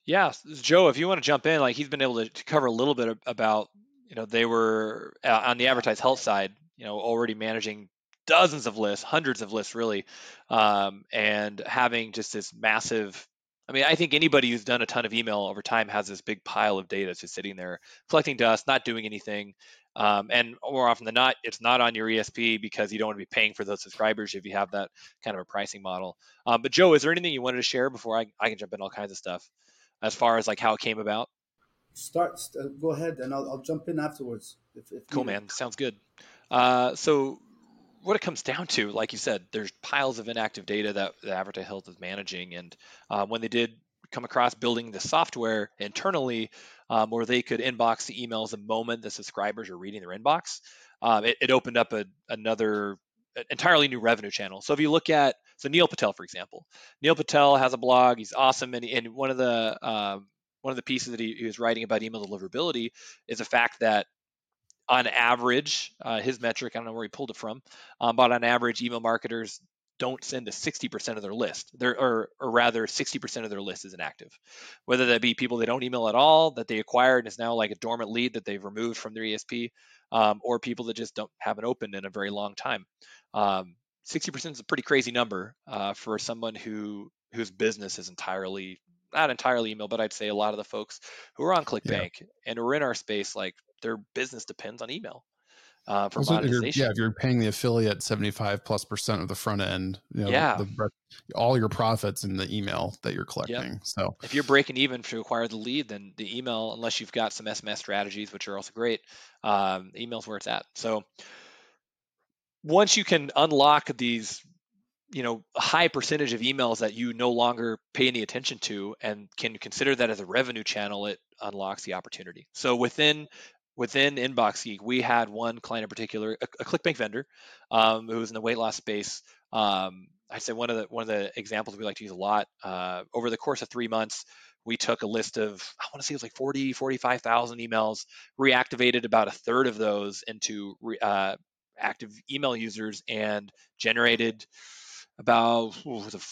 Yeah joe if you want to jump in like he's been able to cover a little bit about you know they were uh, on the Advertise Health side you know already managing dozens of lists, hundreds of lists really, um, and having just this massive. I mean, I think anybody who's done a ton of email over time has this big pile of data just sitting there collecting dust, not doing anything. Um, and more often than not, it's not on your ESP because you don't want to be paying for those subscribers if you have that kind of a pricing model. Um, but Joe, is there anything you wanted to share before I, I can jump in all kinds of stuff as far as like how it came about? Start, uh, go ahead, and I'll, I'll, jump in afterwards. If, if cool, man. Sounds good. Uh, so what it comes down to, like you said, there's piles of inactive data that Advertise Health is managing. And uh, when they did come across building the software internally um, where they could inbox the emails the moment the subscribers are reading their inbox, um, it, it, opened up a, another entirely new revenue channel. So if you look at, so Neil Patel, for example, Neil Patel has a blog. He's awesome. And, and one of the, um, one of the pieces that he, he was writing about email deliverability is the fact that on average, uh, his metric, I don't know where he pulled it from, um, but on average, email marketers don't send to 60% of their list, They're, or, or rather 60% of their list is inactive. Whether that be people they don't email at all, that they acquired and is now like a dormant lead that they've removed from their ESP, um, or people that just don't haven't opened in a very long time. Um, 60% is a pretty crazy number uh, for someone who whose business is entirely not entirely email, but I'd say a lot of the folks who are on ClickBank yeah. and are in our space, like their business depends on email. Uh, for also, If yeah, if you're paying the affiliate 75 plus percent of the front end, you know, yeah. The, all your profits in the email that you're collecting. Yep. So if you're breaking even to acquire the lead, then the email, unless you've got some SMS strategies, which are also great, um, email's where it's at. So once you can unlock these you know a high percentage of emails that you no longer pay any attention to and can consider that as a revenue channel it unlocks the opportunity. So within within inbox geek we had one client in particular a, a clickbank vendor um, who was in the weight loss space. Um, i said one of the one of the examples we like to use a lot uh, over the course of three months we took a list of i want to say it was like 40 45000 emails reactivated about a third of those into uh, active email users and generated about,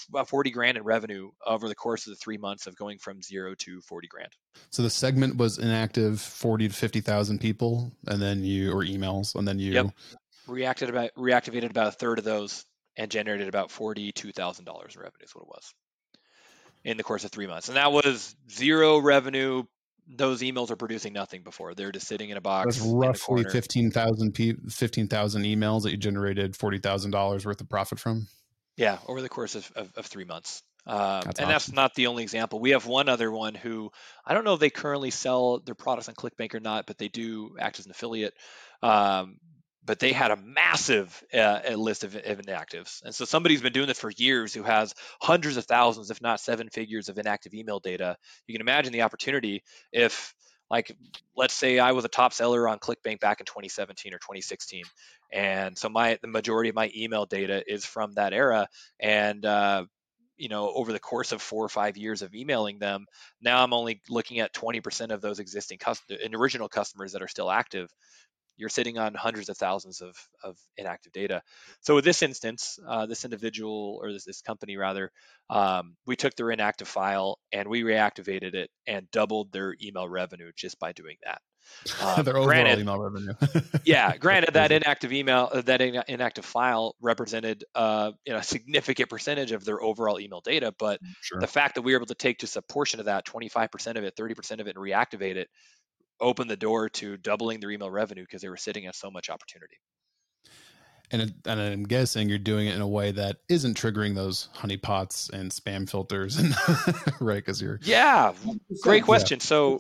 about 40 grand in revenue over the course of the three months of going from zero to 40 grand. So the segment was inactive 40 to 50,000 people and then you, or emails, and then you yep. reacted about, reactivated about a third of those and generated about $42,000 in revenue is what it was in the course of three months. And that was zero revenue. Those emails are producing nothing before. They're just sitting in a box. That's roughly 15,000 15,000 emails that you generated $40,000 worth of profit from. Yeah, over the course of, of, of three months. Um, that's and awesome. that's not the only example. We have one other one who I don't know if they currently sell their products on ClickBank or not, but they do act as an affiliate. Um, but they had a massive uh, list of, of, inactives. And so somebody's been doing this for years who has hundreds of thousands, if not seven figures of inactive email data. You can imagine the opportunity if like let's say I was a top seller on ClickBank back in 2017 or 2016, and so my the majority of my email data is from that era, and uh, you know over the course of four or five years of emailing them, now I'm only looking at 20% of those existing custom, original customers that are still active you're sitting on hundreds of thousands of, of inactive data. So with this instance, uh, this individual or this, this company rather, um, we took their inactive file and we reactivated it and doubled their email revenue just by doing that. Um, Their overall granted, email revenue. yeah, granted that inactive email, uh, that inactive file represented uh, you know, a significant percentage of their overall email data, but sure. the fact that we were able to take just a portion of that, 25% of it, 30% of it, and reactivate it, opened the door to doubling their email revenue because they were sitting at so much opportunity. And, and I'm guessing you're doing it in a way that isn't triggering those honeypots and spam filters, and right? Because you're yeah, great question. Yeah. So,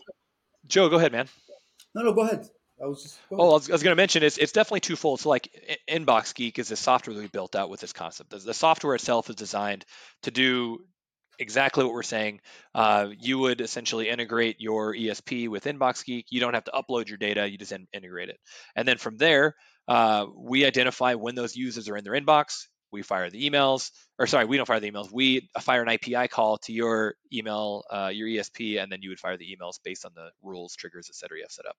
Joe, go ahead, man. No, no, go ahead. I was just. Oh, I was, was going to mention it's it's definitely twofold. So, like Inbox Geek is the software that we built out with this concept. The, the software itself is designed to do exactly what we're saying. Uh, you would essentially integrate your ESP with Inbox Geek. You don't have to upload your data; you just in- integrate it, and then from there uh, we identify when those users are in their inbox. We fire the emails, or sorry, we don't fire the emails. We fire an API call to your email, uh, your ESP, and then you would fire the emails based on the rules, triggers, et cetera you have set up.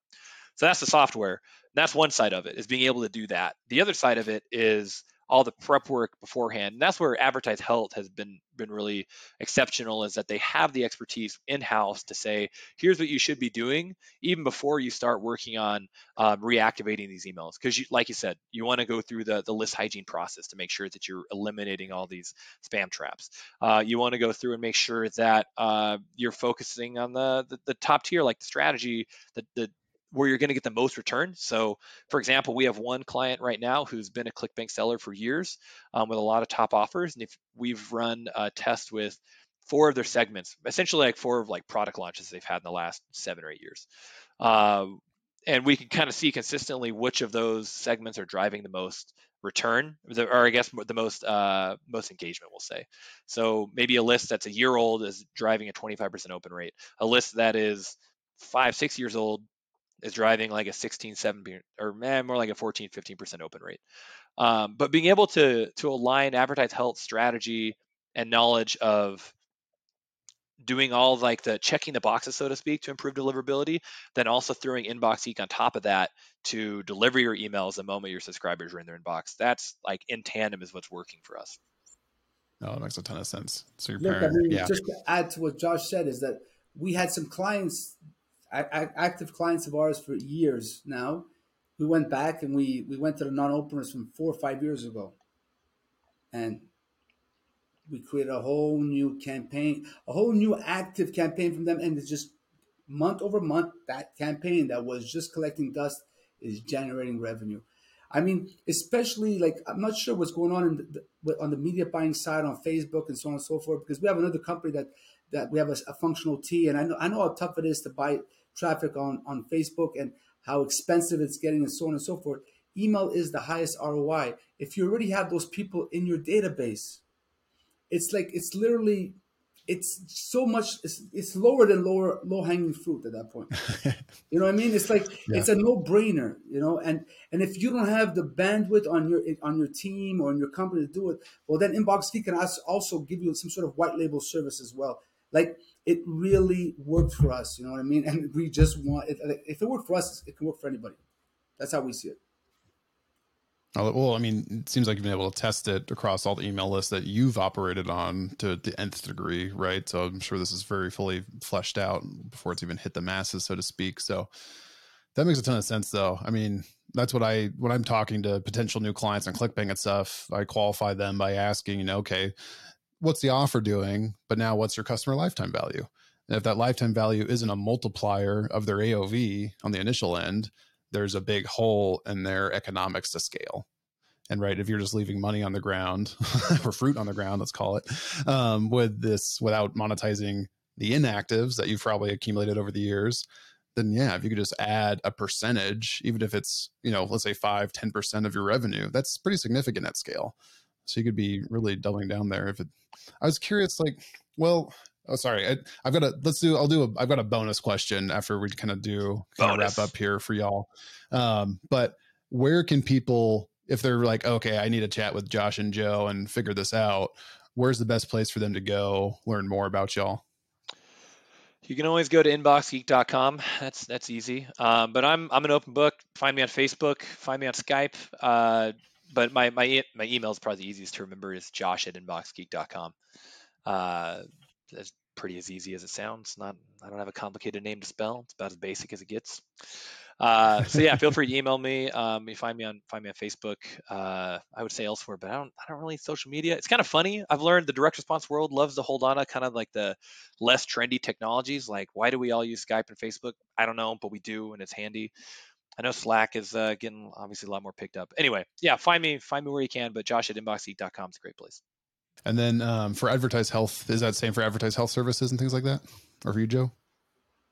So that's the software. That's one side of it is being able to do that. The other side of it is all the prep work beforehand. And that's where Advertise Health has been been really exceptional is that they have the expertise in house to say, here's what you should be doing even before you start working on um, reactivating these emails. Because, like you said, you want to go through the the list hygiene process to make sure that you're eliminating all these spam traps. Uh, you want to go through and make sure that uh, you're focusing on the, the, the top tier, like the strategy, the the where you're going to get the most return. So, for example, we have one client right now who's been a ClickBank seller for years um, with a lot of top offers, and if we've run a test with four of their segments, essentially like four of like product launches they've had in the last seven or eight years. Uh, and we can kind of see consistently which of those segments are driving the most return, or I guess the most uh, most engagement, we'll say. So maybe a list that's a year old is driving a 25% open rate. A list that is five, six years old is driving like a 16, 17, or man, more like a 14, 15% open rate. Um, but being able to to align advertise health strategy and knowledge of doing all like the checking the boxes, so to speak, to improve deliverability, then also throwing Inbox Geek on top of that to deliver your emails the moment your subscribers are in their inbox. That's like in tandem is what's working for us. Oh, it makes a ton of sense. So your Look, I mean, yeah. just to add to what Josh said is that we had some clients active clients of ours for years now. We went back and we we went to the non-openers from four or five years ago, and we created a whole new campaign, a whole new active campaign from them, and it's just month over month that campaign that was just collecting dust is generating revenue. I mean, especially like I'm not sure what's going on in the, on the media buying side on Facebook and so on and so forth because we have another company that that we have a, a functional T, and I know I know how tough it is to buy traffic on, on Facebook and how expensive it's getting and so on and so forth. Email is the highest ROI. If you already have those people in your database, it's like it's literally it's so much it's, it's lower than lower low hanging fruit at that point you know what i mean it's like yeah. it's a no brainer you know and and if you don't have the bandwidth on your on your team or in your company to do it well then inbox geek can also give you some sort of white label service as well like it really worked for us. You know what I mean? And we just want it, if it worked for us, it can work for anybody. That's how we see it. Uh, well, I mean, it seems like you've been able to test it across all the email lists that you've operated on to the nth degree, right? So I'm sure this is very fully fleshed out before it's even hit the masses, so to speak. So that makes a ton of sense, though. I mean, that's what I when I'm talking to potential new clients on ClickBank and stuff, I qualify them by asking, you know, okay, what's the offer doing? But now what's your customer lifetime value? And if that lifetime value isn't a multiplier of their AOV on the initial end, there's a big hole in their economics to scale. And right, if you're just leaving money on the ground or fruit on the ground, let's call it, um, with this without monetizing the inactives that you've probably accumulated over the years, then yeah, if you could just add a percentage, even if it's, you know, let's say five, 10% of your revenue, that's pretty significant at scale. So you could be really doubling down there. If it, I was curious, like, well, oh, sorry, I, have got a, let's do, I'll do a, I've got a bonus question after we kind of do kind of wrap up here for y'all. Um, but where can people, if they're like, okay, I need to chat with Josh and Joe and figure this out, where's the best place for them to go learn more about y'all? You can always go to inboxgeek.com. That's that's easy. Um, but I'm I'm an open book. Find me on Facebook. Find me on Skype. Uh, but my my my email is probably the easiest to remember is josh at inboxgeek.com. Uh, pretty as easy as it sounds. Not I don't have a complicated name to spell. It's about as basic as it gets. Uh, so yeah, feel free to email me. Um, you find me on find me on Facebook. Uh, I would say elsewhere, but I don't I don't really social media. It's kind of funny. I've learned the direct response world loves to hold on to kind of like the less trendy technologies. Like why do we all use Skype and Facebook? I don't know, but we do, and it's handy. I know Slack is uh, getting obviously a lot more picked up. Anyway, yeah, find me find me where you can. But Josh at inboxgeek.com is a great place. And then um, for advertise health, is that same for advertise health services and things like that, or for you, Joe?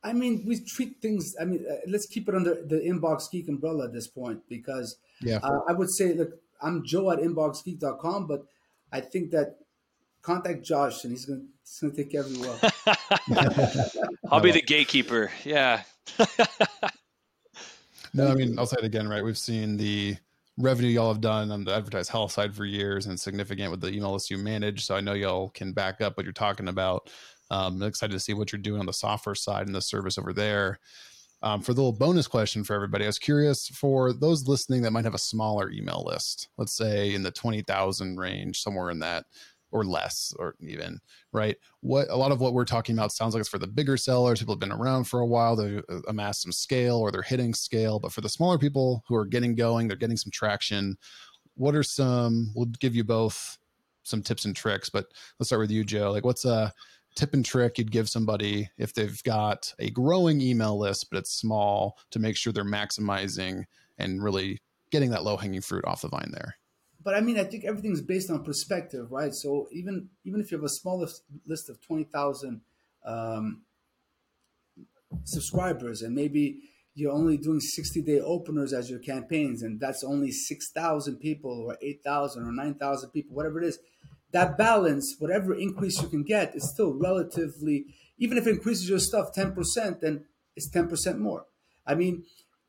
I mean, we treat things. I mean, uh, let's keep it under the Inbox Geek umbrella at this point because yeah, uh, I would say, look, I'm Joe at inboxgeek.com, but I think that contact Josh and he's gonna he's gonna take care of you well. I'll be the gatekeeper. Yeah. no, I mean, I'll say it again, right? We've seen the revenue y'all have done on the Advertise Health side for years and significant with the email list you manage. So I know y'all can back up what you're talking about. Um, I'm excited to see what you're doing on the software side and the service over there. Um, for the little bonus question for everybody, I was curious for those listening that might have a smaller email list, let's say in the 20,000 range, somewhere in that or less or even right? What a lot of what we're talking about sounds like it's for the bigger sellers people have been around for a while they uh, amassed some scale or they're hitting scale but for the smaller people who are getting going they're getting some traction what are some we'll give you both some tips and tricks but let's start with you joe. Like what's a tip and trick you'd give somebody if they've got a growing email list but it's small to make sure they're maximizing and really getting that low hanging fruit off the vine there but I mean, I think everything's based on perspective, right? So even even if you have a small list of twenty thousand um, subscribers, and maybe you're only doing sixty day openers as your campaigns, and that's only six thousand people, or eight thousand, or nine thousand people, whatever it is. That balance, whatever increase you can get, is still relatively. Even if it increases your stuff ten percent, then it's ten percent more. I mean,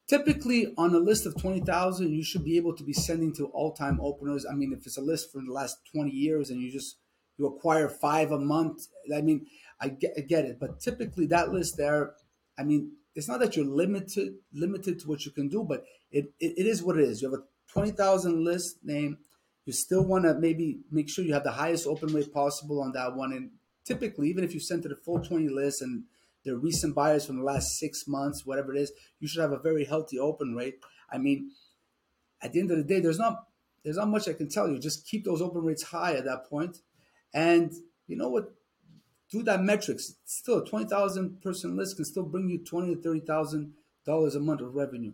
Typically, on a list of 20,000, you should be able to be sending to all time openers. I mean, if it's a list from the last 20 years and you just you acquire five a month, I mean, I get, I get it. But typically, that list there, I mean, it's not that you're limited limited to what you can do, but it, it, it is what it is. You have a 20,000 list name. You still want to maybe make sure you have the highest open rate possible on that one. And typically, even if you send to the full 20 list and they're recent buyers from the last six months, whatever it is, you should have a very healthy open rate. I mean, at the end of the day, there's not there's not much I can tell you. Just keep those open rates high at that point, and you know what? Do that metrics. Still, a twenty thousand person list can still bring you twenty to thirty thousand dollars a month of revenue.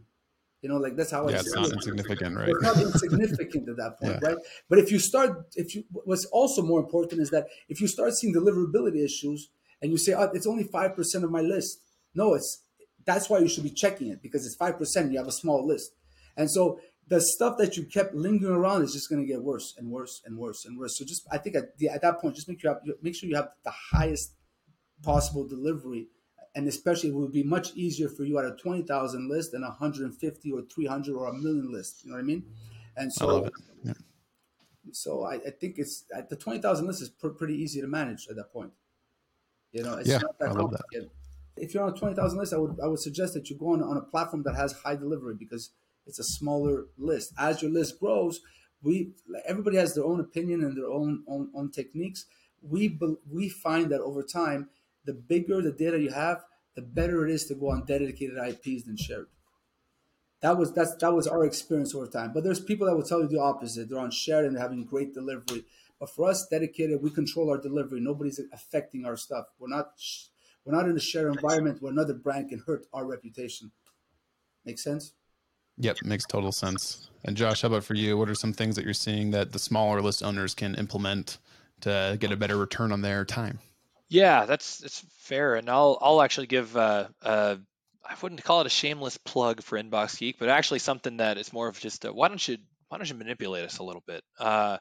You know, like that's how yeah, I it's not it. insignificant, right? It's not insignificant at that point, yeah. right? But if you start, if you, what's also more important is that if you start seeing deliverability issues, and you say, oh, it's only 5% of my list. No, it's that's why you should be checking it because it's 5%. You have a small list. And so the stuff that you kept lingering around is just going to get worse and worse and worse and worse. So just, I think at, the, at that point, just make sure, you have, make sure you have the highest possible delivery. And especially it would be much easier for you at a 20,000 list than a 150 or 300 or a million list. You know what I mean? And so, yeah. so I, I, think it's the 20,000 list is pr- pretty easy to manage at that point. You know, it's yeah, not that I love that. If you're on a twenty thousand list, I would I would suggest that you go on on a platform that has high delivery because it's a smaller list. As your list grows, we everybody has their own opinion and their own own, own techniques. We we find that over time, the bigger the data you have, the better it is to go on dedicated IPs than shared. That was that's that was our experience over time. But there's people that will tell you the opposite. They're on shared and they're having great delivery. But for us, dedicated, we control our delivery. Nobody's affecting our stuff. We're not we're not in a shared environment where another brand can hurt our reputation. Make sense? Yep, makes total sense. And Josh, how about for you? What are some things that you're seeing that the smaller list owners can implement to get a better return on their time? Yeah, that's that's fair, and I'll I'll actually give uh, uh, I wouldn't call it a shameless plug for Inbox Geek, but actually something that is more of just a, why don't you why don't you manipulate us a little bit? Uh,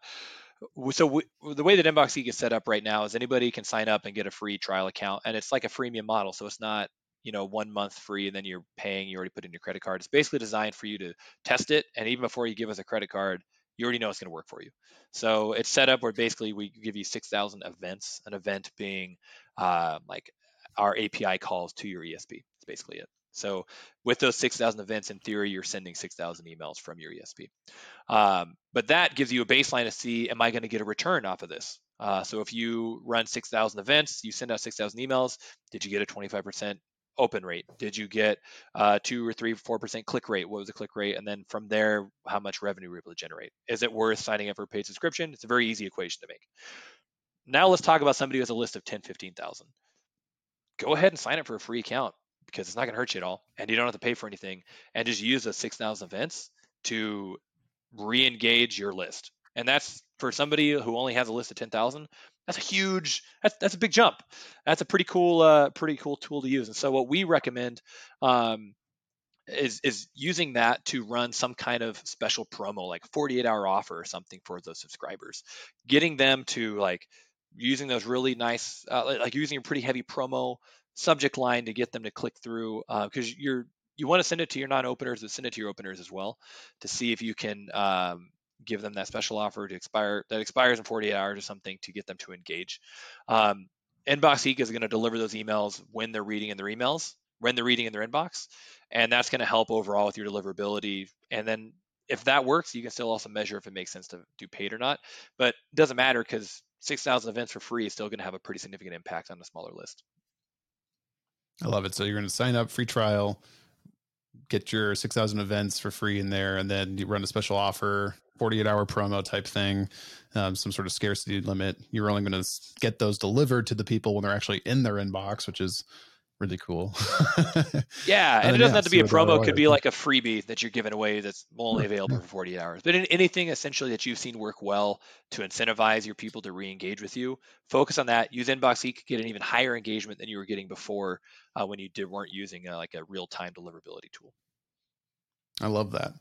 so we, the way that Inbox Geek is set up right now is anybody can sign up and get a free trial account, and it's like a freemium model. So it's not you know one month free and then you're paying. You already put in your credit card. It's basically designed for you to test it, and even before you give us a credit card, you already know it's going to work for you. So it's set up where basically we give you 6,000 events. An event being uh, like our API calls to your ESP. That's basically it. So with those 6,000 events, in theory, you're sending 6,000 emails from your ESP. Um, but that gives you a baseline to see, am I going to get a return off of this? Uh, so if you run 6,000 events, you send out 6,000 emails. Did you get a 25% open rate? Did you get uh, two or three, four percent click rate? What was the click rate? And then from there, how much revenue were able to generate? Is it worth signing up for a paid subscription? It's a very easy equation to make. Now let's talk about somebody who has a list of 10, 15,000. Go ahead and sign up for a free account because it's not going to hurt you at all, and you don't have to pay for anything. And just use those 6,000 events to re-engage your list. And that's for somebody who only has a list of 10,000 that's a huge that's, that's a big jump that's a pretty cool uh, pretty cool tool to use and so what we recommend um, is is using that to run some kind of special promo like 48 hour offer or something for those subscribers getting them to like using those really nice uh, like using a pretty heavy promo subject line to get them to click through because uh, you're you want to send it to your non-openers but send it to your openers as well to see if you can um, give them that special offer to expire that expires in 48 hours or something to get them to engage. Um, Inbox Geek is going to deliver those emails when they're reading in their emails, when they're reading in their inbox, and that's going to help overall with your deliverability. And then if that works, you can still also measure if it makes sense to do paid or not. But it doesn't matter because 6,000 events for free is still going to have a pretty significant impact on a smaller list. I love it. So you're going to sign up, free trial, get your 6,000 events for free in there, and then you run a special offer 48 hour promo type thing, um, some sort of scarcity limit. You're only going to get those delivered to the people when they're actually in their inbox, which is really cool. yeah, and, and it doesn't yeah, have to be a promo; it could be like a freebie that you're giving away that's only available for 48 hours. But in anything essentially that you've seen work well to incentivize your people to re-engage with you, focus on that. Use Inbox Geek, get an even higher engagement than you were getting before uh, when you did, weren't using uh, like a real-time deliverability tool. I love that.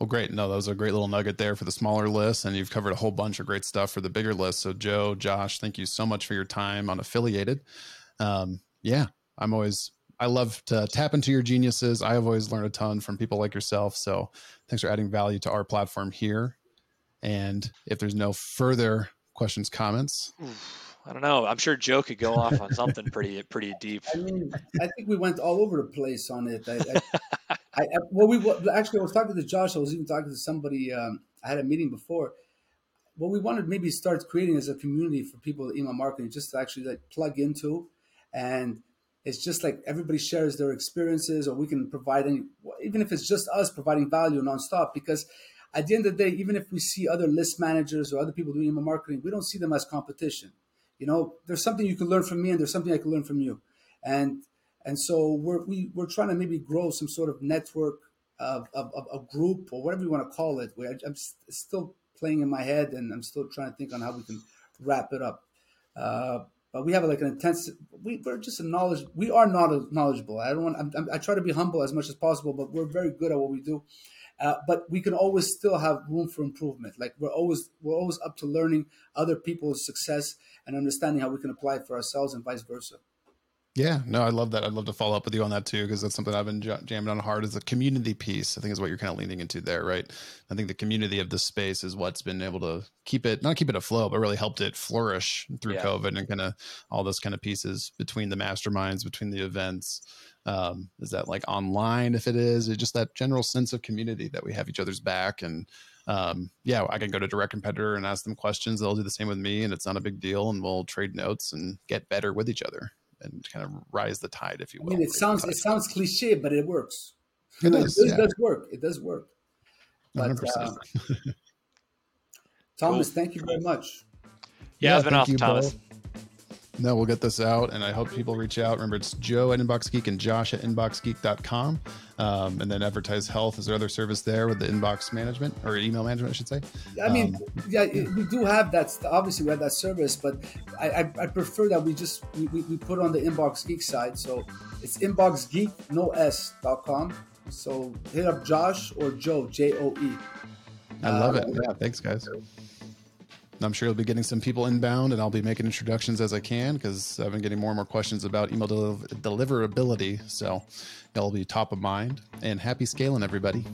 Well, great. No, that was a great little nugget there for the smaller list, and you've covered a whole bunch of great stuff for the bigger list. So, Joe, Josh, thank you so much for your time on Affiliated. Um, yeah, I'm always I love to tap into your geniuses. I have always learned a ton from people like yourself. So, thanks for adding value to our platform here. And if there's no further questions, comments. I don't know. I'm sure Joe could go off on something pretty pretty deep. I mean, I think we went all over the place on it. I, I, I well, we actually I was talking to Josh. I was even talking to somebody. Um, I had a meeting before. What we wanted maybe start creating as a community for people email marketing, just to actually like plug into, and it's just like everybody shares their experiences, or we can provide any, even if it's just us providing value nonstop. Because at the end of the day, even if we see other list managers or other people doing email marketing, we don't see them as competition you know, there's something you can learn from me, and there's something I can learn from you, and and so we're we, we're trying to maybe grow some sort of network of, of, of a group or whatever you want to call it. Where I'm still playing in my head, and I'm still trying to think on how we can wrap it up. Uh, but we have like an intense. We, we're just a knowledge. We are not knowledgeable. I don't want. I'm, I'm, i try to be humble as much as possible, but we're very good at what we do. Uh, but we can always still have room for improvement. Like we're always we're always up to learning other people's success and understanding how we can apply it for ourselves and vice versa. Yeah, no, I love that. I'd love to follow up with you on that too, because that's something I've been jamming on hard is the community piece. I think is what you're kind of leaning into there, right? I think the community of the space is what's been able to keep it, not keep it afloat, but really helped it flourish through yeah. COVID and kind of all those kind of pieces between the masterminds, between the events. Um, is that like online? If it is, it's just that general sense of community that we have each other's back and um, yeah, I can go to direct competitor and ask them questions. They'll do the same with me, and it's not a big deal. And we'll trade notes and get better with each other and kind of rise the tide, if you will. I mean, it sounds it sounds cliche, but it works. It, does, it, yeah. does work. It does work. But, uh, Thomas, thank you very much. Yeah, yeah it's been awesome, Thomas. Both. No, we'll get this out, and I hope people reach out. Remember, it's Joe at Inbox Geek and Josh at InboxGeek.com. Um, and then Advertise Health is there other service there with the inbox management or email management, I should say. I mean, um, yeah, we do have that. Obviously, we have that service, but I, I, I prefer that we just we, we put on the Inbox Geek side. So it's InboxGeek, no S.com. So hit up Josh or Joe, J O E. I love uh, it. Yeah, thanks, guys. I'm sure you'll be getting some people inbound, and I'll be making introductions as I can because I've been getting more and more questions about email del- deliverability. So it'll be top of mind. And happy scaling, everybody.